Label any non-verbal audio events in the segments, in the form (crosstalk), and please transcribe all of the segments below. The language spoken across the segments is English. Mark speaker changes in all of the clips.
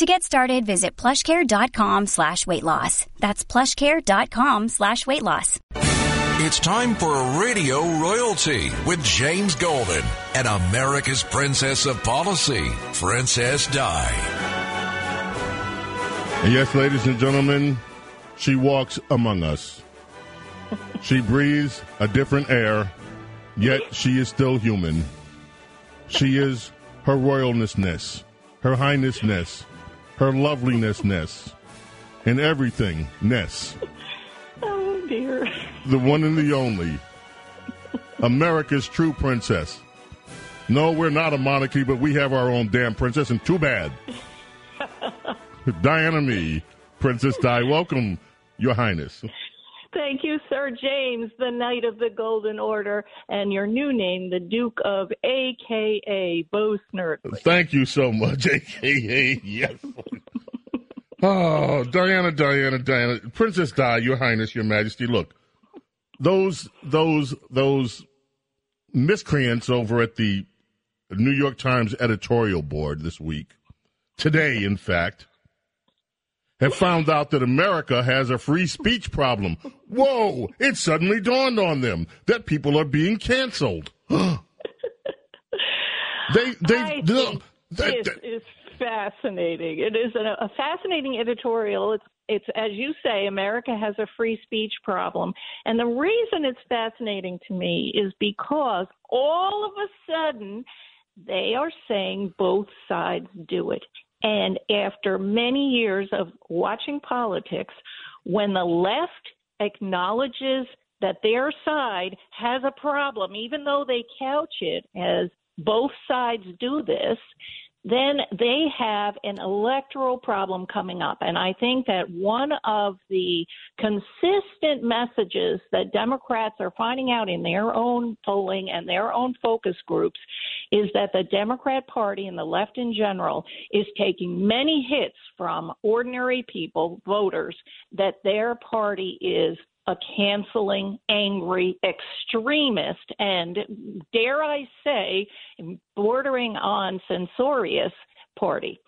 Speaker 1: To get started, visit plushcare.com slash weight loss. That's plushcare.com slash weight loss.
Speaker 2: It's time for a Radio Royalty with James Golden and America's Princess of Policy, Princess Di.
Speaker 3: And yes, ladies and gentlemen, she walks among us. She (laughs) breathes a different air, yet she is still human. She is her royalnessness, her highnessness, her lovelinessness, and everything ness. (laughs)
Speaker 4: Oh dear.
Speaker 3: The one and the only. America's true princess. No, we're not a monarchy, but we have our own damn princess, and too bad. (laughs) Diana Me, Princess Di, welcome, Your Highness.
Speaker 4: Thank you, Sir James, the Knight of the Golden Order, and your new name, the Duke of AKA Bo Snerdley.
Speaker 3: Thank you so much, (laughs) AKA. Yes. Oh, Diana, Diana, Diana, Princess Di, Your Highness, Your Majesty. Look, those, those, those miscreants over at the New York Times editorial board this week, today, in fact, have found out that America has a free speech problem. Whoa! It suddenly dawned on them that people are being canceled. (gasps) they, they,
Speaker 4: I
Speaker 3: no,
Speaker 4: think
Speaker 3: they-
Speaker 4: this is fascinating. It is a, a fascinating editorial. It's it's as you say, America has a free speech problem, and the reason it's fascinating to me is because all of a sudden they are saying both sides do it. And after many years of watching politics, when the left acknowledges that their side has a problem, even though they couch it as both sides do this, then they have an electoral problem coming up. And I think that one of the consistent messages that Democrats are finding out in their own polling and their own focus groups is that the Democrat Party and the left in general is taking many hits from ordinary people, voters, that their party is a canceling, angry extremist, and dare I say, bordering on censorious party.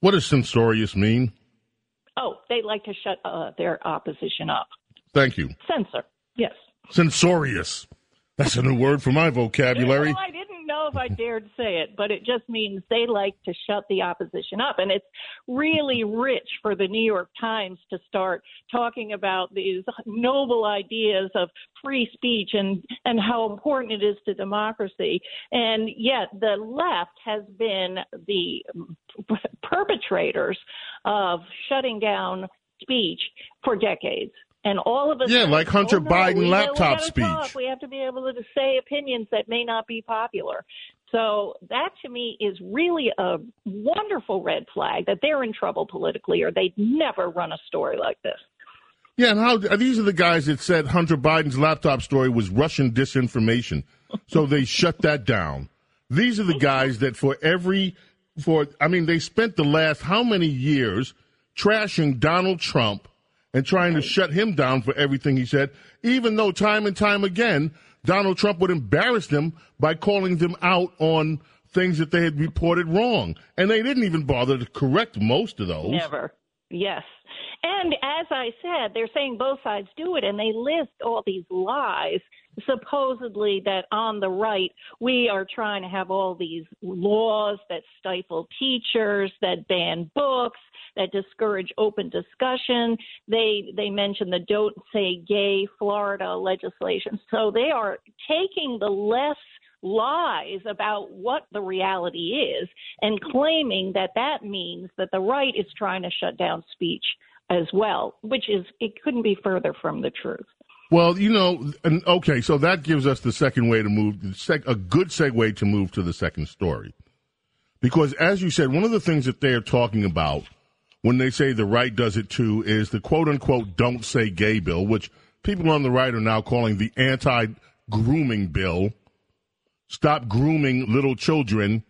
Speaker 3: what does censorious mean?
Speaker 4: Oh, they like to shut uh, their opposition up.
Speaker 3: Thank you.
Speaker 4: Censor. Yes.
Speaker 3: Censorious. That's a new word for my vocabulary. (laughs)
Speaker 4: I if I dared say it, but it just means they like to shut the opposition up. And it's really rich for the New York Times to start talking about these noble ideas of free speech and, and how important it is to democracy. And yet the left has been the perpetrators of shutting down speech for decades. And all of us,
Speaker 3: Yeah, like Hunter
Speaker 4: oh,
Speaker 3: Biden
Speaker 4: we,
Speaker 3: laptop
Speaker 4: we gotta talk.
Speaker 3: speech.
Speaker 4: We have to be able to say opinions that may not be popular. So that to me is really a wonderful red flag that they're in trouble politically, or they'd never run a story like this.
Speaker 3: Yeah, and how these are the guys that said Hunter Biden's laptop story was Russian disinformation, so they (laughs) shut that down. These are the guys that for every for I mean they spent the last how many years trashing Donald Trump and trying to shut him down for everything he said, even though time and time again Donald Trump would embarrass them by calling them out on things that they had reported wrong, and they didn't even bother to correct most of those.
Speaker 4: Never. Yes. And as I said, they're saying both sides do it, and they list all these lies, supposedly that on the right, we are trying to have all these laws that stifle teachers, that ban books, that discourage open discussion. They they mention the Don't Say Gay Florida legislation. So they are taking the less lies about what the reality is and claiming that that means that the right is trying to shut down speech as well, which is it couldn't be further from the truth.
Speaker 3: Well, you know, and okay, so that gives us the second way to move, a good segue to move to the second story. Because as you said, one of the things that they're talking about when they say the right does it too is the quote unquote don't say gay bill, which people on the right are now calling the anti grooming bill stop grooming little children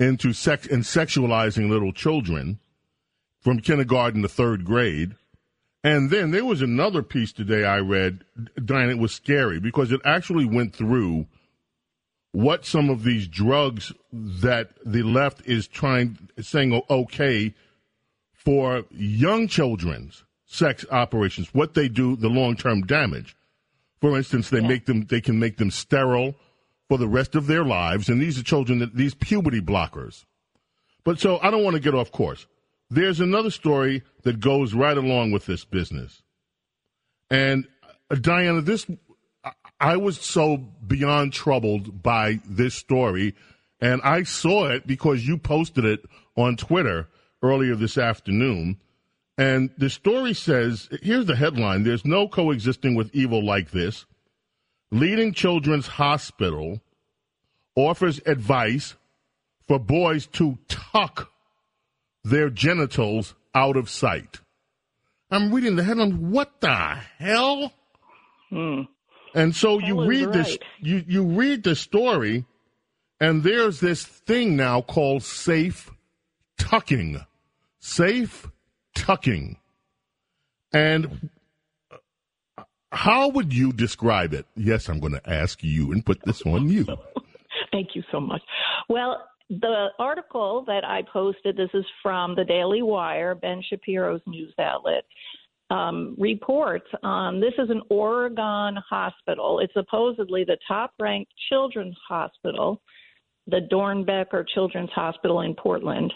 Speaker 3: into sex and sexualizing little children from kindergarten to third grade. And then there was another piece today I read, Diane, it was scary because it actually went through what some of these drugs that the left is trying saying okay for young children's sex operations, what they do, the long term damage. For instance, they yeah. make them they can make them sterile for the rest of their lives, and these are children that these puberty blockers. But so I don't want to get off course. There's another story that goes right along with this business. And uh, Diana, this I was so beyond troubled by this story, and I saw it because you posted it on Twitter earlier this afternoon. And the story says here's the headline There's no coexisting with evil like this. Leading Children's Hospital offers advice for boys to tuck their genitals out of sight. I'm reading the headline. What the hell?
Speaker 4: Hmm.
Speaker 3: And so you read right. this, you, you read the story, and there's this thing now called safe tucking. Safe tucking. And how would you describe it? Yes, I'm going to ask you and put this on you. (laughs)
Speaker 4: Thank you so much. Well, the article that I posted, this is from the Daily Wire, Ben Shapiro's news outlet, um, reports on this is an Oregon hospital. It's supposedly the top ranked children's hospital, the Doernbecher Children's Hospital in Portland.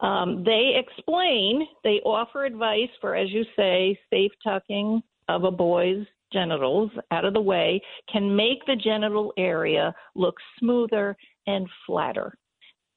Speaker 4: Um, they explain, they offer advice for, as you say, safe tucking of a boy's genitals out of the way can make the genital area look smoother and flatter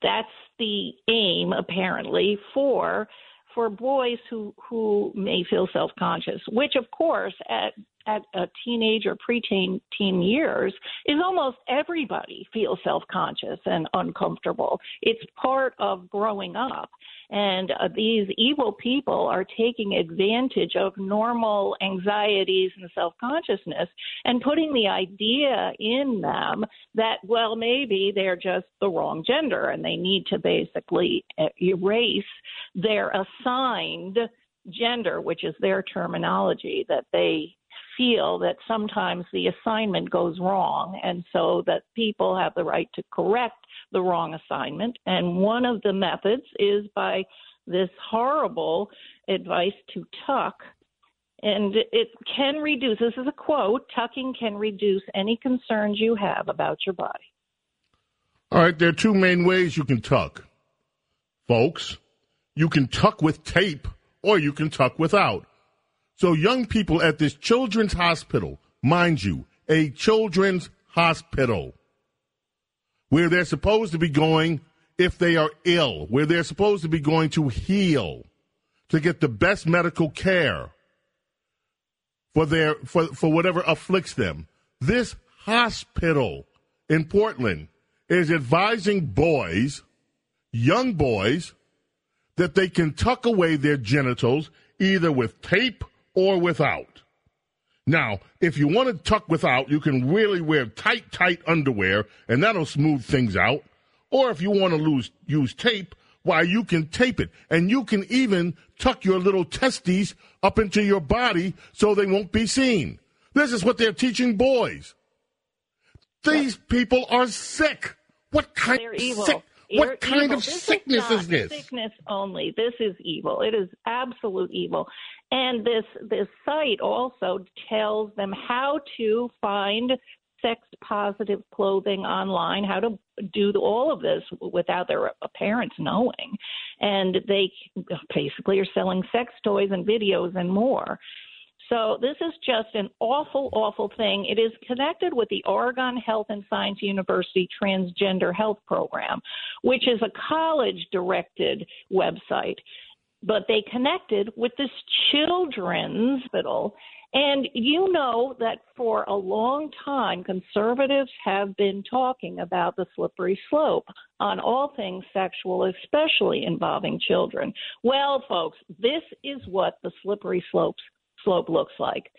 Speaker 4: that's the aim apparently for for boys who who may feel self conscious, which of course at at a teenage or preteen teen years is almost everybody feels self conscious and uncomfortable. It's part of growing up. And uh, these evil people are taking advantage of normal anxieties and self consciousness and putting the idea in them that, well, maybe they're just the wrong gender and they need to basically uh, erase their assigned gender, which is their terminology, that they feel that sometimes the assignment goes wrong, and so that people have the right to correct the wrong assignment. And one of the methods is by this horrible advice to tuck. And it can reduce, this is a quote tucking can reduce any concerns you have about your body.
Speaker 3: All right, there are two main ways you can tuck, folks. You can tuck with tape or you can tuck without. So, young people at this children's hospital, mind you, a children's hospital, where they're supposed to be going if they are ill, where they're supposed to be going to heal, to get the best medical care for their for, for whatever afflicts them. This hospital in Portland is advising boys, young boys, that they can tuck away their genitals either with tape or without. Now, if you want to tuck without, you can really wear tight, tight underwear, and that'll smooth things out. Or if you want to lose, use tape, why, you can tape it. And you can even tuck your little testes up into your body so they won't be seen. This is what they're teaching boys. These people are sick. What kind
Speaker 4: they're
Speaker 3: of
Speaker 4: evil.
Speaker 3: sick?
Speaker 4: You're
Speaker 3: what kind
Speaker 4: evil.
Speaker 3: of
Speaker 4: this
Speaker 3: sickness
Speaker 4: is,
Speaker 3: is this?
Speaker 4: Sickness only. This is evil. It is absolute evil. And this this site also tells them how to find sex positive clothing online, how to do all of this without their parents knowing. And they basically are selling sex toys and videos and more. So this is just an awful, awful thing. It is connected with the Oregon Health and Science University Transgender Health Program, which is a college directed website but they connected with this children's hospital. And you know that for a long time, conservatives have been talking about the slippery slope on all things sexual, especially involving children. Well, folks, this is what the slippery slopes, slope looks like.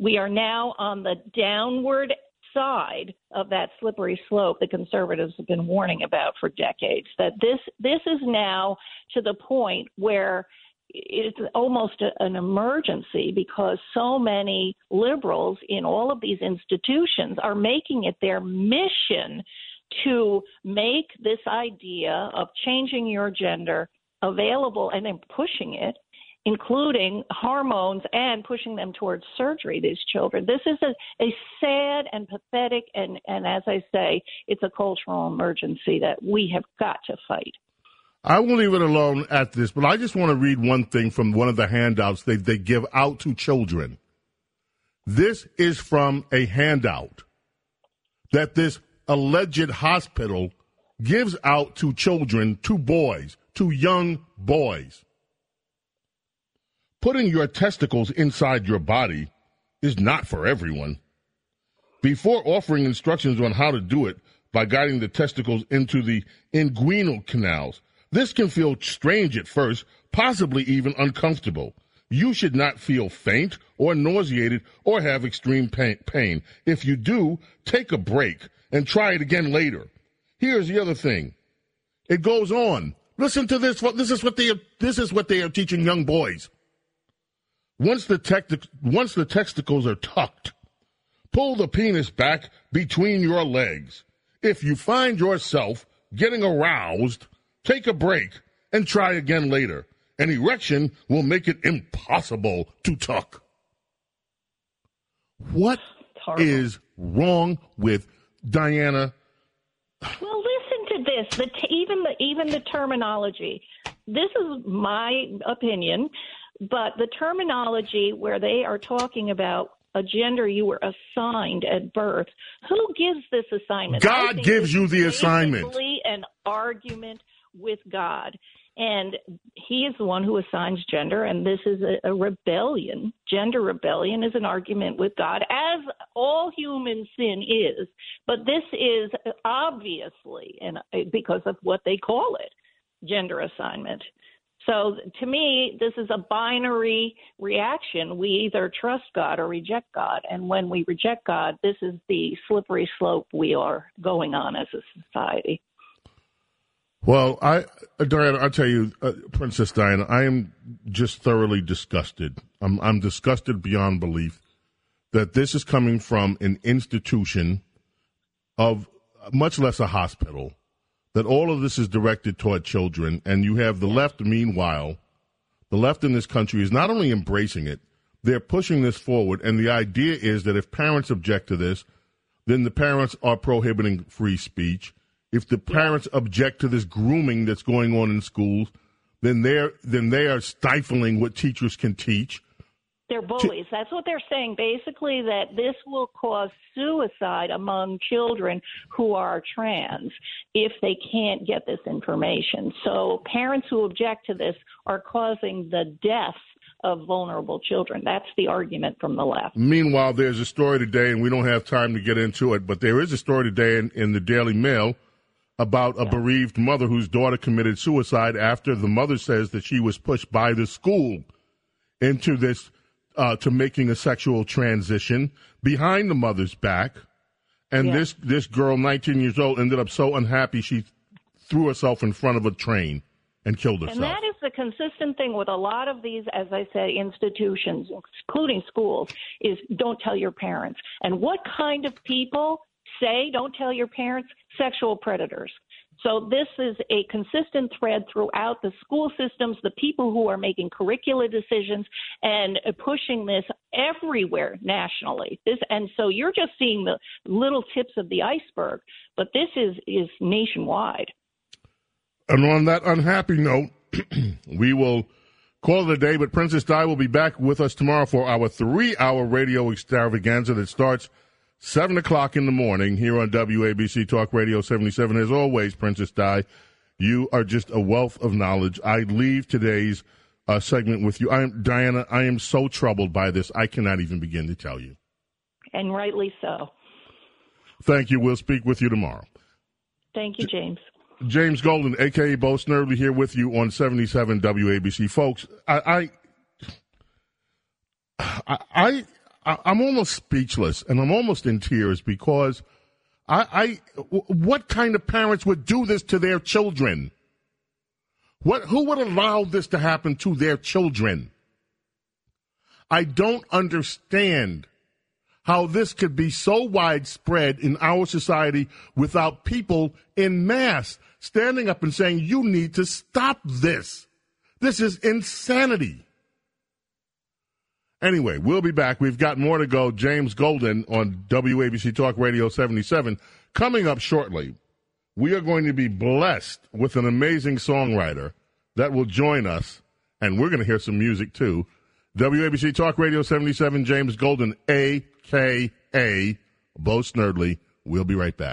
Speaker 4: We are now on the downward side of that slippery slope the conservatives have been warning about for decades. That this this is now to the point where it's almost a, an emergency because so many liberals in all of these institutions are making it their mission to make this idea of changing your gender available and then pushing it including hormones and pushing them towards surgery, these children. This is a, a sad and pathetic, and, and as I say, it's a cultural emergency that we have got to fight.
Speaker 3: I won't leave it alone at this, but I just want to read one thing from one of the handouts they, they give out to children. This is from a handout that this alleged hospital gives out to children, to boys, to young boys. Putting your testicles inside your body is not for everyone. Before offering instructions on how to do it by guiding the testicles into the inguinal canals, this can feel strange at first, possibly even uncomfortable. You should not feel faint or nauseated or have extreme pain. If you do, take a break and try it again later. Here's the other thing. It goes on. Listen to this. This is what they this is what they are teaching young boys. Once the, once the testicles are tucked, pull the penis back between your legs. If you find yourself getting aroused, take a break and try again later. An erection will make it impossible to tuck. What is wrong with Diana?
Speaker 4: Well, listen to this. The t- even the even the terminology. This is my opinion. But the terminology where they are talking about a gender you were assigned at birth, who gives this assignment?
Speaker 3: God gives you the assignment.
Speaker 4: An argument with God. And he is the one who assigns gender, and this is a, a, rebellion. Gender rebellion is an argument with God, as all human sin is. But this is obviously, and because of what they call it, gender assignment. So to me, this is a binary reaction. We either trust God or reject God. And when we reject God, this is the slippery slope we are going on as a society.
Speaker 3: Well, I, Diana, I'll tell you, uh, Princess Diana, I am just thoroughly disgusted. I'm, I'm disgusted beyond belief that this is coming from an institution of much less a hospital that all of this is directed toward children, and you have the left, meanwhile, the left in this country is not only embracing it, they're pushing this forward, and the idea is that if parents object to this, then the parents are prohibiting free speech. If the parents object to this grooming that's going on in schools, then they're then they are stifling what teachers can teach.
Speaker 4: They're bullies. That's what they're saying. Basically, that this will cause suicide among children who are trans if they can't get this information. So, parents who object to this are causing the death of vulnerable children. That's the argument from the left.
Speaker 3: Meanwhile, there's a story today, and we don't have time to get into it, but there is a story today in, in the Daily Mail about a yeah. bereaved mother whose daughter committed suicide after the mother says that she was pushed by the school into this uh, to making a sexual transition behind the mother's back. And yeah. this, this girl, 19 years old, ended up so unhappy she threw herself in front of a train and killed herself.
Speaker 4: And that is the consistent thing with a lot of these, as I said, institutions, including schools, is don't tell your parents. And what kind of people say don't tell your parents? Sexual predators. So this is a consistent thread throughout the school systems, the people who are making curricular decisions and pushing this everywhere nationally. This and so you're just seeing the little tips of the iceberg, but this is is nationwide.
Speaker 3: And on that unhappy note, (clears throat) we will call it a day, but Princess Di will be back with us tomorrow for our three hour radio extravaganza that starts 7 o'clock in the morning here on WABC Talk Radio 77. As always, Princess Di, you are just a wealth of knowledge. I leave today's uh, segment with you. I am Diana. I am so troubled by this. I cannot even begin to tell you.
Speaker 4: And rightly so.
Speaker 3: Thank you. We'll speak with you tomorrow.
Speaker 4: Thank you, James.
Speaker 3: James Golden, aka Bo Snerdley, here with you on 77 WABC. Folks, I, I, I I, I'm almost speechless and I'm almost in tears because I, I, what kind of parents would do this to their children? What, who would allow this to happen to their children? I don't understand how this could be so widespread in our society without people in mass standing up and saying, you need to stop this. This is insanity. Anyway, we'll be back. We've got more to go. James Golden on WABC Talk Radio 77. Coming up shortly, we are going to be blessed with an amazing songwriter that will join us, and we're going to hear some music too. WABC Talk Radio 77, James Golden, a.k.a. Bo Snerdley. We'll be right back.